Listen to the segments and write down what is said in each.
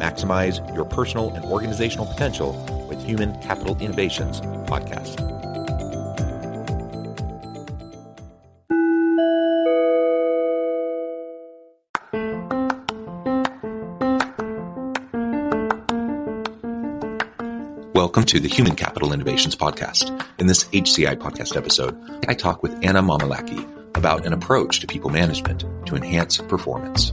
Maximize your personal and organizational potential with Human Capital Innovations podcast. Welcome to the Human Capital Innovations Podcast. In this HCI podcast episode, I talk with Anna Mamalaki about an approach to people management to enhance performance.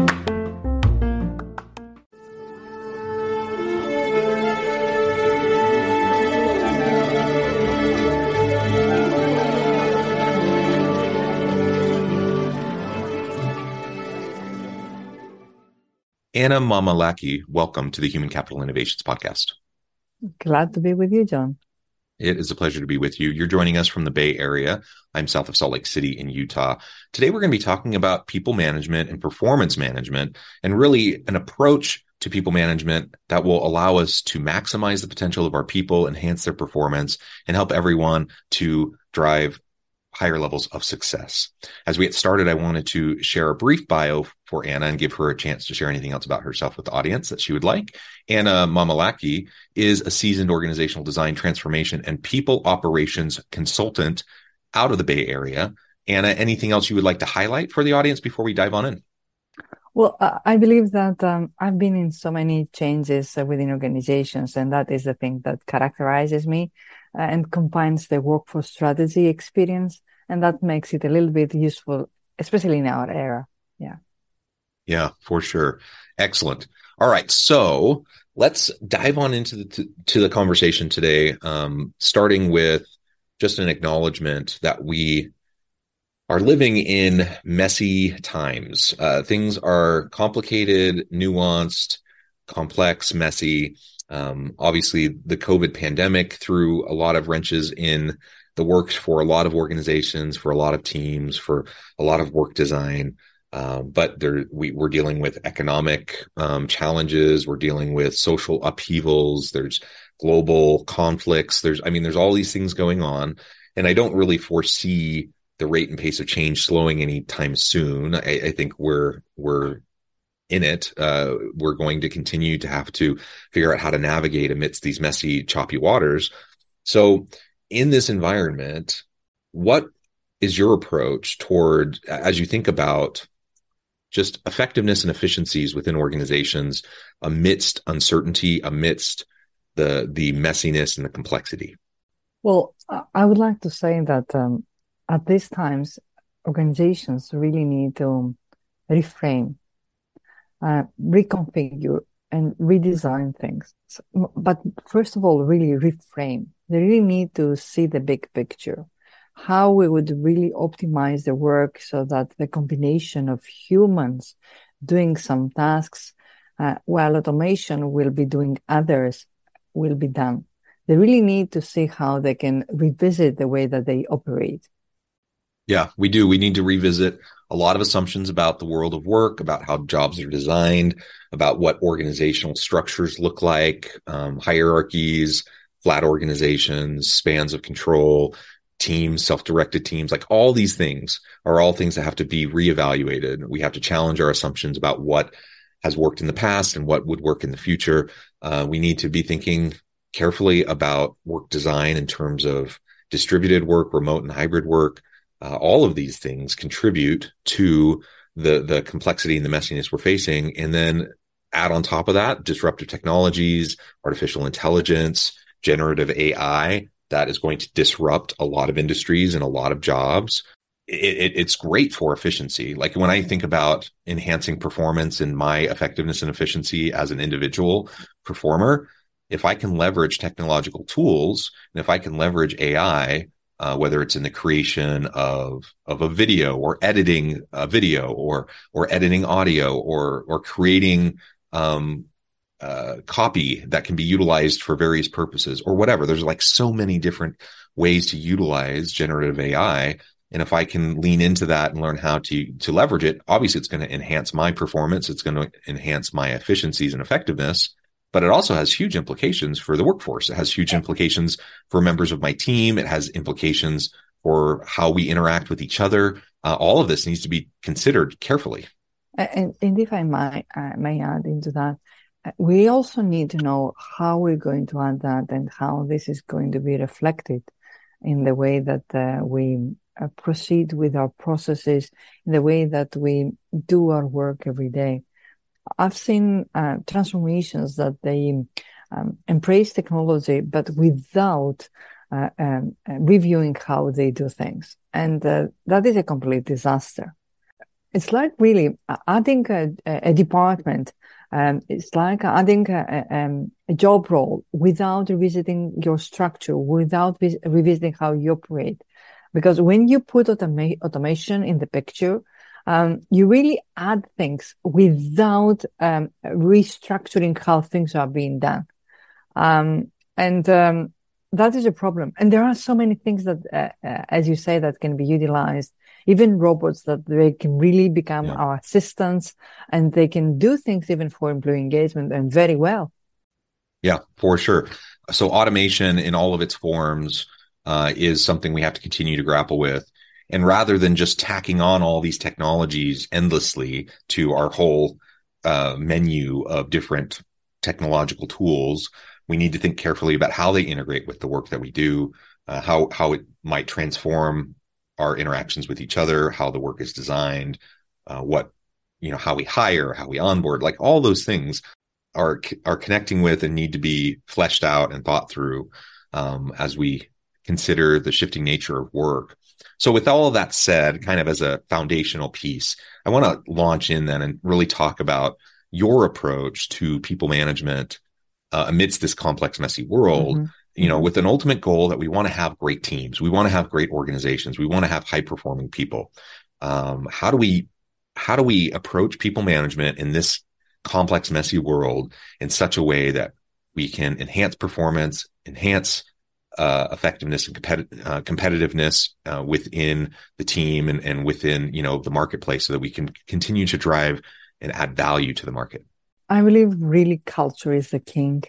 Anna Mamalaki, welcome to the Human Capital Innovations Podcast. Glad to be with you, John. It is a pleasure to be with you. You're joining us from the Bay Area. I'm south of Salt Lake City in Utah. Today, we're going to be talking about people management and performance management and really an approach to people management that will allow us to maximize the potential of our people, enhance their performance, and help everyone to drive higher levels of success. As we get started, I wanted to share a brief bio for Anna and give her a chance to share anything else about herself with the audience that she would like. Anna Mamalaki is a seasoned organizational design transformation and people operations consultant out of the Bay Area. Anna, anything else you would like to highlight for the audience before we dive on in? Well, uh, I believe that um, I've been in so many changes uh, within organizations, and that is the thing that characterizes me uh, and combines the workforce strategy experience, and that makes it a little bit useful, especially in our era. Yeah. Yeah, for sure. Excellent. All right, so let's dive on into the to, to the conversation today, um, starting with just an acknowledgement that we are living in messy times. Uh, things are complicated, nuanced, complex, messy. Um, obviously, the COVID pandemic threw a lot of wrenches in the works for a lot of organizations, for a lot of teams, for a lot of work design. Um, but there, we, are dealing with economic um, challenges. We're dealing with social upheavals. There's global conflicts. There's, I mean, there's all these things going on, and I don't really foresee the rate and pace of change slowing anytime soon. I, I think we're we're in it. Uh, we're going to continue to have to figure out how to navigate amidst these messy, choppy waters. So, in this environment, what is your approach toward as you think about just effectiveness and efficiencies within organizations amidst uncertainty, amidst the the messiness and the complexity? Well, I would like to say that um, at these times, organizations really need to reframe, uh, reconfigure, and redesign things. But first of all, really reframe. They really need to see the big picture, how we would really optimize the work so that the combination of humans doing some tasks uh, while automation will be doing others will be done. They really need to see how they can revisit the way that they operate yeah, we do. We need to revisit a lot of assumptions about the world of work, about how jobs are designed, about what organizational structures look like, um, hierarchies, flat organizations, spans of control, teams, self-directed teams, like all these things are all things that have to be reevaluated. We have to challenge our assumptions about what has worked in the past and what would work in the future. Uh, we need to be thinking carefully about work design in terms of distributed work, remote and hybrid work. Uh, all of these things contribute to the the complexity and the messiness we're facing, and then add on top of that disruptive technologies, artificial intelligence, generative AI that is going to disrupt a lot of industries and a lot of jobs. It, it, it's great for efficiency. Like when I think about enhancing performance and my effectiveness and efficiency as an individual performer, if I can leverage technological tools and if I can leverage AI, uh, whether it's in the creation of of a video or editing a video or or editing audio or or creating um, uh, copy that can be utilized for various purposes or whatever. There's like so many different ways to utilize generative AI. And if I can lean into that and learn how to to leverage it, obviously it's going to enhance my performance. It's going to enhance my efficiencies and effectiveness but it also has huge implications for the workforce. It has huge implications for members of my team. It has implications for how we interact with each other. Uh, all of this needs to be considered carefully. And, and if I might, uh, may add into that, uh, we also need to know how we're going to add that and how this is going to be reflected in the way that uh, we uh, proceed with our processes, in the way that we do our work every day. I've seen uh, transformations that they um, embrace technology, but without uh, um, reviewing how they do things. And uh, that is a complete disaster. It's like really uh, adding a, a department. Um, it's like adding a, a, um, a, job role without revisiting your structure, without vis- revisiting how you operate. Because when you put automa- automation in the picture, um, you really add things without um, restructuring how things are being done. Um, and um, that is a problem. And there are so many things that, uh, uh, as you say, that can be utilized. Even robots that they can really become yeah. our assistants and they can do things even for employee engagement and very well. Yeah, for sure. So automation in all of its forms uh, is something we have to continue to grapple with. And rather than just tacking on all these technologies endlessly to our whole uh, menu of different technological tools, we need to think carefully about how they integrate with the work that we do, uh, how how it might transform our interactions with each other, how the work is designed, uh, what you know, how we hire, how we onboard, like all those things are are connecting with and need to be fleshed out and thought through um, as we consider the shifting nature of work. So with all of that said, kind of as a foundational piece, I want to launch in then and really talk about your approach to people management uh, amidst this complex, messy world. Mm-hmm. You know, with an ultimate goal that we want to have great teams, we want to have great organizations, we want to have high performing people. Um, how do we how do we approach people management in this complex, messy world in such a way that we can enhance performance, enhance uh, effectiveness and uh, competitiveness uh, within the team and, and within you know the marketplace so that we can continue to drive and add value to the market. I believe really culture is the king.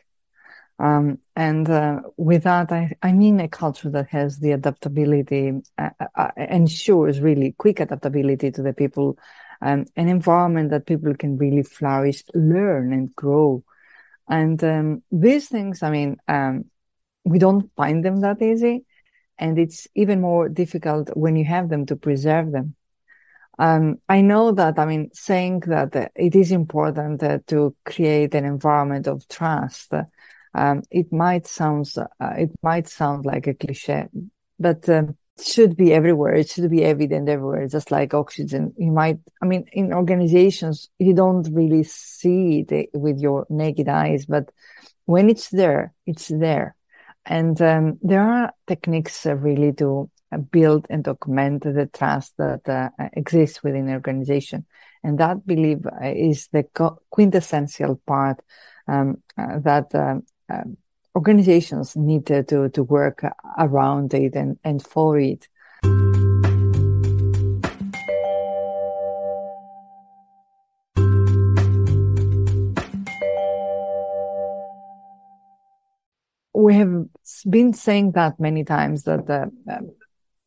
Um, and uh, with that I, I mean a culture that has the adaptability uh, uh, ensures really quick adaptability to the people um, an environment that people can really flourish learn and grow. And um, these things i mean um, we don't find them that easy. And it's even more difficult when you have them to preserve them. Um, I know that, I mean, saying that it is important uh, to create an environment of trust, uh, um, it might sound, uh, it might sound like a cliche, but um, it should be everywhere. It should be evident everywhere, just like oxygen. You might, I mean, in organizations, you don't really see it with your naked eyes, but when it's there, it's there. And um, there are techniques uh, really to uh, build and document the trust that uh, exists within an organization. And that, believe, uh, is the quintessential part um, uh, that um organizations need to, to work around it and, and for it. We have been saying that many times that the, um,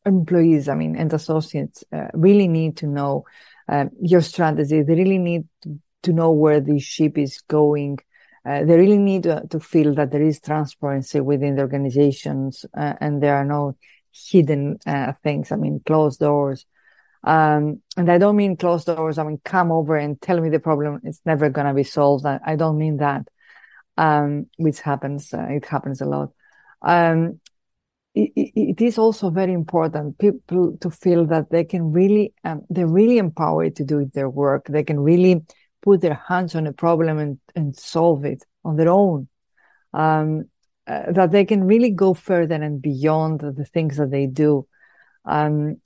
employees, I mean, and associates uh, really need to know um, your strategy. They really need to, know where the ship is going. Uh, they really need to, to, feel that there is transparency within the organizations uh, and there are no hidden uh, things. I mean, closed doors. Um, and I don't mean closed doors. I mean, come over and tell me the problem. It's never going to be solved. I, I, don't mean that, um, which happens. Uh, it happens a lot. Um, it, it is also very important people to feel that they can really, um, they're really empowered to do their work. They can really put their hands on a problem and, and solve it on their own. Um, uh, that they can really go further and beyond the things that they do. Um,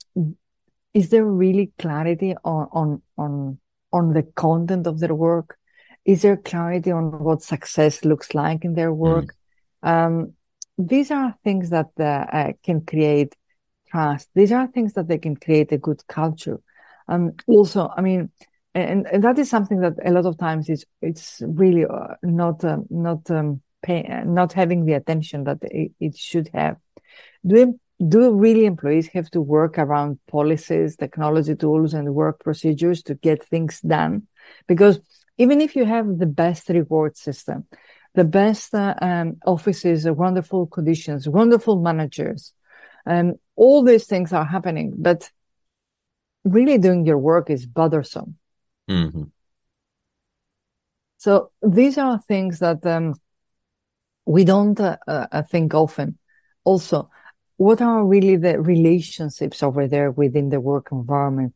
is there really clarity on, on, on, on the content of their work? Is there clarity on what success looks like in their work? Mm. Um, these are things that uh, uh, can create trust. These are things that they can create a good culture. Um, also, I mean, and, and, that is something that a lot of times is it's really uh, not um, not um, pay, not having the attention that it, it should have. Do do really employees have to work around policies, technology tools, and work procedures to get things done? Because even if you have the best reward system, the best uh, um, offices, wonderful conditions, wonderful managers. Um, all these things are happening, but really doing your work is bothersome. Mm-hmm. So these are things that um, we don't uh, uh, think often. Also, what are really the relationships over there within the work environment?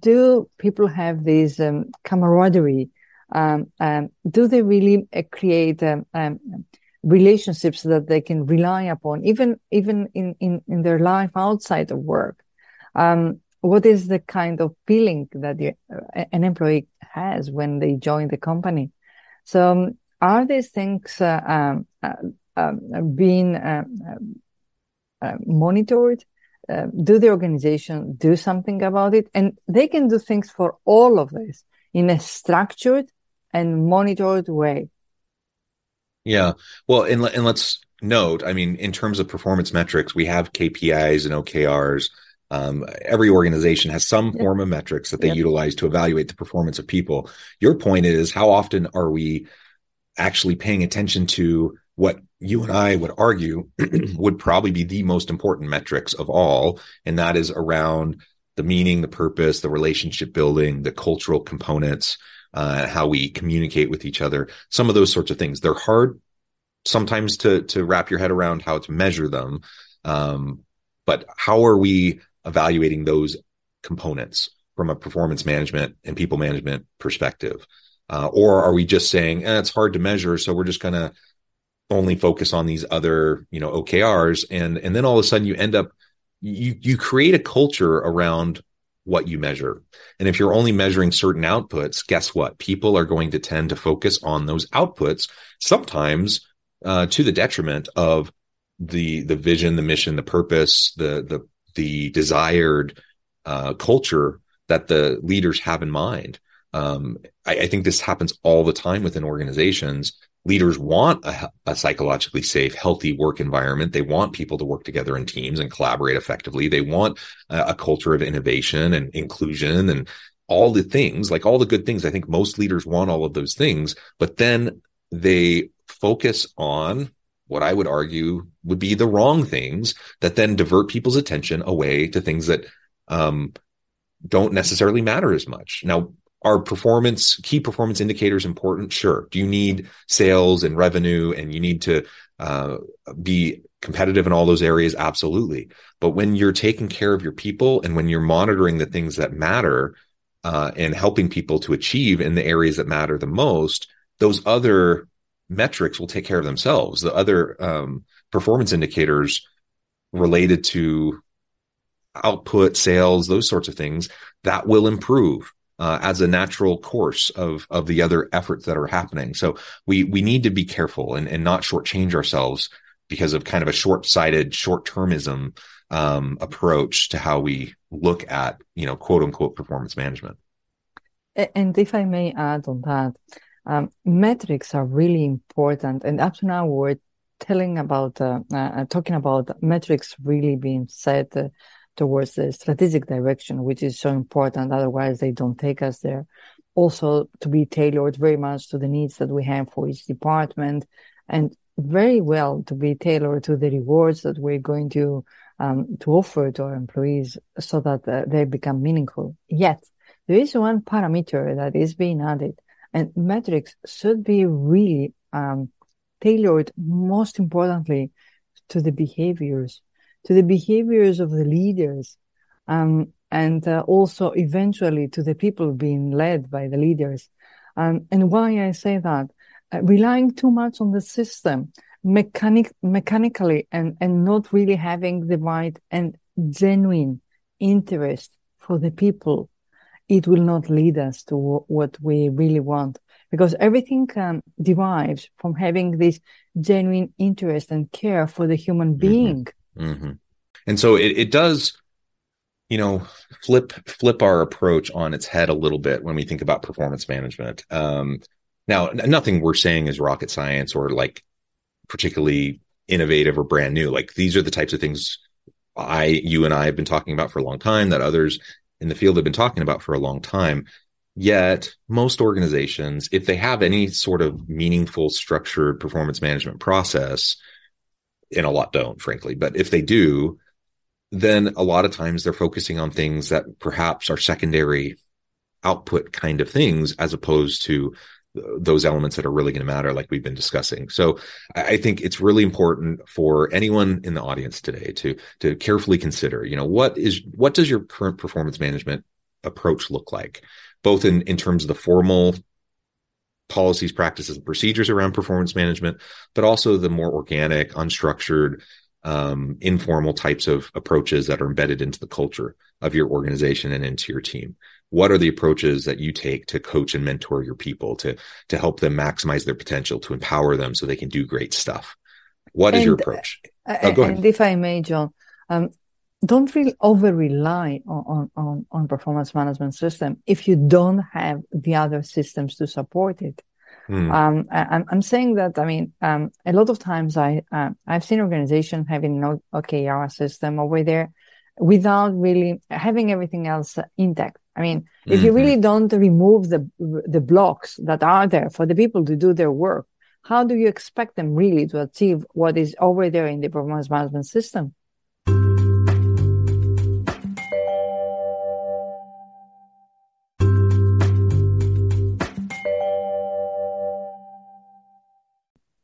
Do people have this um, camaraderie? Um, um, do they really uh, create um, um, relationships that they can rely upon, even even in in, in their life outside of work? Um, what is the kind of feeling that the, uh, an employee has when they join the company? So, are these things uh, uh, being uh, uh, monitored? Uh, do the organization do something about it? And they can do things for all of this in a structured and monitored way. Yeah. Well, and, and let's note, I mean, in terms of performance metrics, we have KPIs and OKRs. Um, every organization has some yep. form of metrics that they yep. utilize to evaluate the performance of people. Your point is, how often are we actually paying attention to what you and I would argue would probably be the most important metrics of all, and that is around the meaning, the purpose, the relationship building, the cultural components, uh, how we communicate with each other, some of those sorts of things. They're hard sometimes to to wrap your head around how to measure them. Um, but how are we evaluating those components from a performance management and people management perspective? Uh, or are we just saying eh, it's hard to measure, so we're just going to only focus on these other, you know, OKRs, and and then all of a sudden you end up you you create a culture around what you measure. And if you're only measuring certain outputs, guess what? People are going to tend to focus on those outputs, sometimes uh, to the detriment of the the vision, the mission, the purpose, the the the desired uh, culture that the leaders have in mind. Um, I, I think this happens all the time within organizations leaders want a, a, psychologically safe, healthy work environment. They want people to work together in teams and collaborate effectively. They want a, a, culture of innovation and inclusion and all the things, like all the good things. I think most leaders want all of those things, but then they focus on what I would argue would be the wrong things that then divert people's attention away to things that um, don't necessarily matter as much. Now, are performance key performance indicators important? Sure. Do you need sales and revenue and you need to uh, be competitive in all those areas? Absolutely. But when you're taking care of your people and when you're monitoring the things that matter uh, and helping people to achieve in the areas that matter the most those other metrics will take care of themselves. The other um, performance indicators related to output sales those sorts of things that will improve uh, as a natural course of of the other efforts that are happening. So we we need to be careful and, and not shortchange ourselves because of kind of a short sighted, short termism um, approach to how we look at you know quote unquote performance management. And if I may add on that, um, metrics are really important. And up to now, we're telling about uh, uh, talking about metrics really being set uh, towards the strategic direction, which is so important. Otherwise, they don't take us there. Also, to be tailored very much to the needs that we have for each department, and very well to be tailored to the rewards that we're going to um, to offer to our employees, so that uh, they become meaningful. Yet, there is one parameter that is being added, and metrics should be really um, tailored. Most importantly, to the behaviors to the behaviors of the leaders, um, and uh, also eventually to the people being led by the leaders. Um, and why I say that, uh, relying too much on the system, mechanic mechanically, and and not really having the right and genuine interest for the people, it will not lead us to what we really want. Because everything um, derives from having this genuine interest and care for the human mm-hmm. being. Mm-hmm Mm-hmm. And so it, it does, you know, flip flip our approach on its head a little bit when we think about performance management. Um, now, nothing we're saying is rocket science or like particularly innovative or brand new. Like these are the types of things I, you and I have been talking about for a long time that others in the field have been talking about for a long time. Yet most organizations, if they have any sort of meaningful structured performance management process, and a lot don't, frankly. But if they do, then a lot of times they're focusing on things that perhaps are secondary output kind of things as opposed to uh, those elements that are really going to matter like we've been discussing so i think it's really important for anyone in the audience today to to carefully consider you know what is what does your current performance management approach look like both in in terms of the formal policies, practices, and procedures around performance management, but also the more organic, unstructured, um, informal types of approaches that are embedded into the culture of your organization and into your team. What are the approaches that you take to coach and mentor your people to to help them maximize their potential, to empower them so they can do great stuff? What is and, your approach? Uh, oh. And if I may, John, um, don't really over rely on, on, on performance management system if you don't have the other systems to support it. Hmm. Um, I, am saying that, I mean, um, a lot of times I, uh, I've seen organizations having no OKR system over there without really having everything else intact. I mean, mm-hmm. if you mm-hmm. really don't remove the, the blocks that are there for the people to do their work, how do you expect them really to achieve what is over there in the performance management system?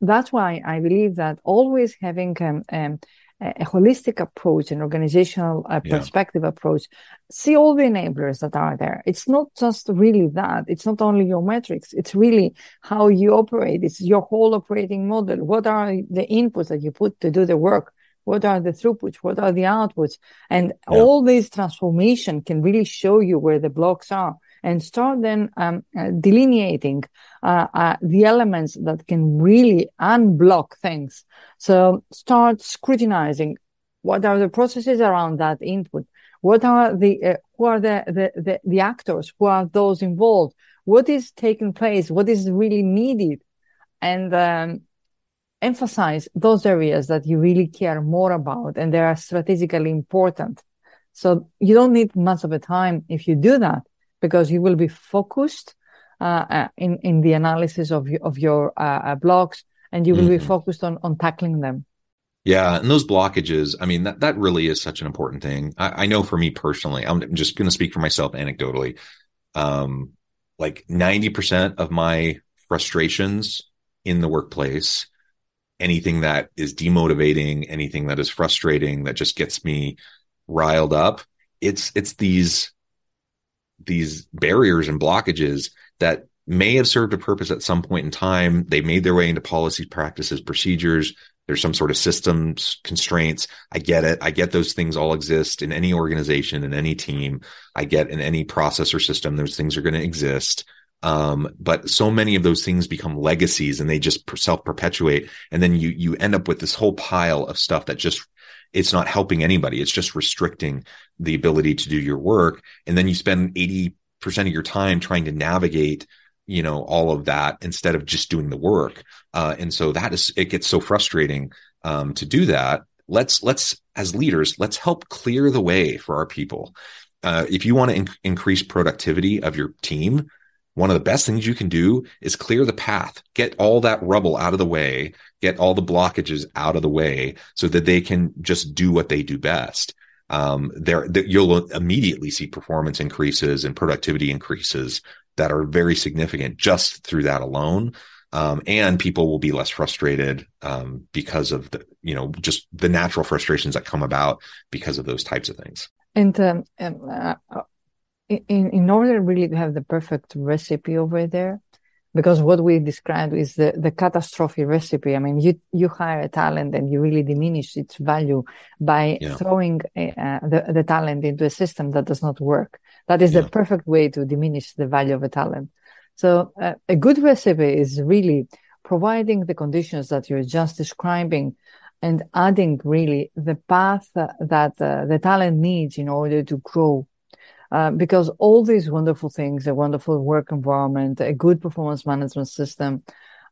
That's why I believe that always having um, um, a holistic approach, an organizational uh, perspective yeah. approach, see all the enablers that are there. It's not just really that. It's not only your metrics. It's really how you operate. It's your whole operating model. What are the inputs that you put to do the work? What are the throughputs? What are the outputs? And yeah. all this transformation can really show you where the blocks are and start then um, uh, delineating uh, uh, the elements that can really unblock things. So start scrutinizing what are the processes around that input. What are the uh, who are the, the, the the actors? Who are those involved? What is taking place? What is really needed? And um, emphasize those areas that you really care more about and they are strategically important. So you don't need much of a time if you do that because you will be focused uh, uh, in in the analysis of of your uh, uh, blocks, and you will mm-hmm. be focused on on tackling them. Yeah, and those blockages, I mean, that that really is such an important thing. I, I know for me personally, I'm just going to speak for myself anecdotally. Um, like 90% of my frustrations in the workplace, anything that is demotivating, anything that is frustrating, that just gets me riled up, it's it's these these barriers and blockages that may have served a purpose at some point in time. They made their way into policies, practices, procedures. There's some sort of systems constraints. I get it. I get those things all exist in any organization, in any team. I get in any process or system, those things are going to exist. Um, but so many of those things become legacies and they just self perpetuate. And then you, you end up with this whole pile of stuff that just it's not helping anybody. It's just restricting the ability to do your work. And then you spend 80% of your time trying to navigate, you know, all of that instead of just doing the work. Uh, and so that is, it gets so frustrating, um, to do that. let's let's as leaders let's help clear the way for our people uh, if you want to in- increase productivity of your team one of the best things you can do is clear the path. Get all that rubble out of the way. Get all the blockages out of the way so that they can just do what they do best. Um, there you'll immediately see performance increases and productivity increases that are very significant just through that alone. Um, and people will be less frustrated um, because of the you know just the natural frustrations that come about because of those types of things. And um, uh, in in order really to have the perfect recipe over there because what we described is the, the catastrophe recipe. I mean, you, you hire a talent and you really diminish its value by yeah. throwing uh, the, the talent into a system that does not work. That is yeah. the perfect way to diminish the value of a talent. So uh, a good recipe is really providing the conditions that you're just describing and adding really the path that uh, the talent needs in order to grow. Uh, because all these wonderful things, a wonderful work environment, a good performance management system,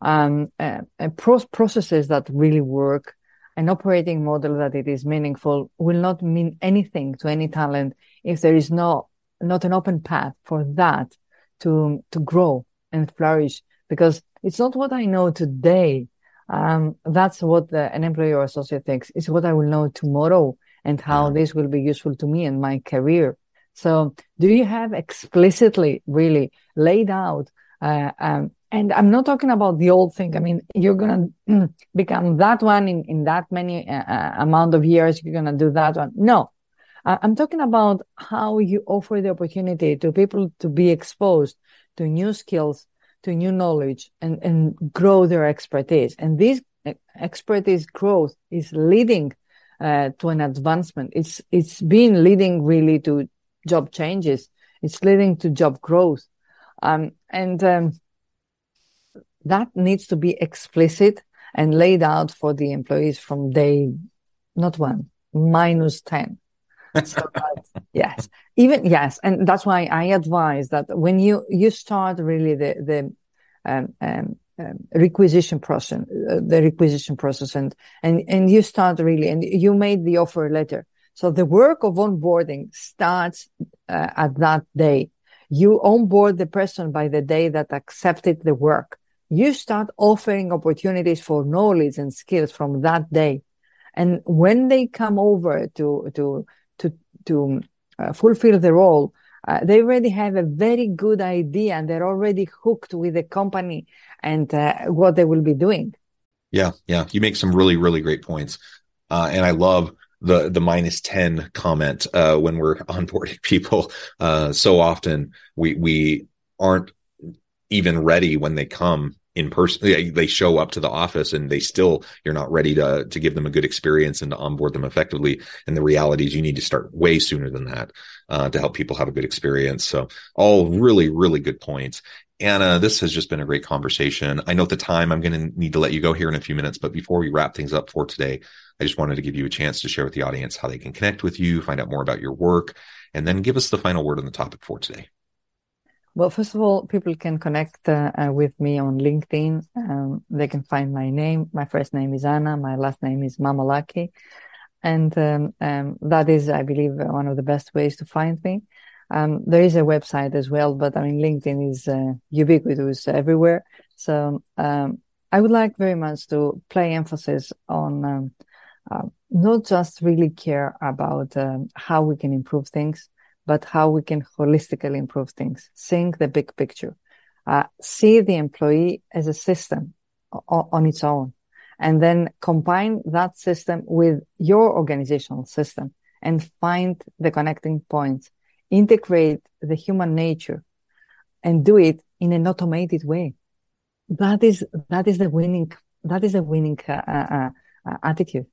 um, uh, pro- processes that really work, an operating model that it is meaningful will not mean anything to any talent if there is no not an open path for that to to grow and flourish because it's not what I know today. Um, that's what the, an employee or associate thinks. It's what I will know tomorrow and how mm-hmm. this will be useful to me and my career. So, do you have explicitly really laid out? Uh, um, and I'm not talking about the old thing. I mean, you're gonna become that one in in that many uh, uh amount of years. You're gonna do that one. No, I'm talking about how you offer the opportunity to people to be exposed to new skills, to new knowledge, and, and grow their expertise. And this expertise growth is leading uh, to an advancement. It's it's been leading really to job changes. It's leading to job growth, um, and um, that needs to be explicit and laid out for the employees from day not one minus ten. So that, yes. Even yes and that's why i advise that when you you start really the the um, um, um, requisition process uh, the requisition process and and and you start really and you made the offer letter so the work of onboarding starts uh, at that day. You onboard the person by the day that accepted the work. You start offering opportunities for knowledge and skills from that day. And when they come over to to to to uh, fulfill the role, uh, they already have a very good idea and they're already hooked with the company and uh, what they will be doing. Yeah, yeah, you make some really really great points, uh, and I love the the minus 10 comment uh, when we're onboarding people uh, so often we we aren't even ready when they come in person. They show up to the office and they still you're not ready to to give them a good experience and to onboard them effectively. And the reality is you need to start way sooner than that uh, to help people have a good experience. So all really really good points. Anna, this has just been a great conversation. I know at the time I'm going to need to let you go here in a few minutes, but before we wrap things up for today, I just wanted to give you a chance to share with the audience how they can connect with you, find out more about your work, and then give us the final word on the topic for today. Well, first of all, people can connect uh, uh, with me on LinkedIn. Um, they can find my name. My first name is Anna. My last name is Mamalaki. And um, um, that is, I believe, one of the best ways to find me. Um, there is a website as well, but I mean, LinkedIn is uh, ubiquitous everywhere. So um, I would like very much to play emphasis on um, uh, not just really care about how we can improve things, but how we can holistically improve things, seeing the big picture, uh, see the employee as a system o- on its own, and then combine that system with your organizational system and find the connecting points, integrate the human nature and do it in an automated way. That is, that is the winning, that is a winning uh, uh, uh attitude.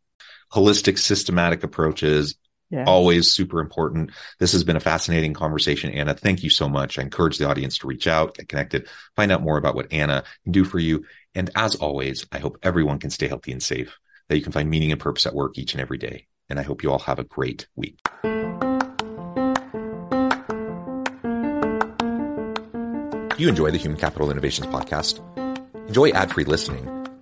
Holistic, systematic approaches Always super important. This has been a fascinating conversation, Anna. Thank you so much. I encourage the audience to reach out, get connected, find out more about what Anna can do for you. And as always, I hope everyone can stay healthy and safe, that you can find meaning and purpose at work each and every day. And I hope you all have a great week. You enjoy the Human Capital Innovations podcast? Enjoy ad free listening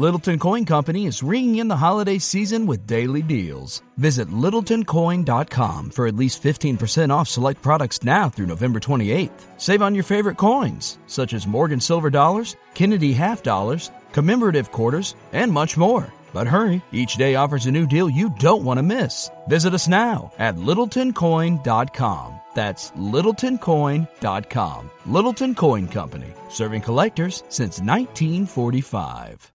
Littleton Coin Company is ringing in the holiday season with daily deals. Visit littletoncoin.com for at least 15% off select products now through November 28th. Save on your favorite coins, such as Morgan Silver Dollars, Kennedy Half Dollars, commemorative quarters, and much more. But hurry, each day offers a new deal you don't want to miss. Visit us now at littletoncoin.com. That's littletoncoin.com. Littleton Coin Company, serving collectors since 1945.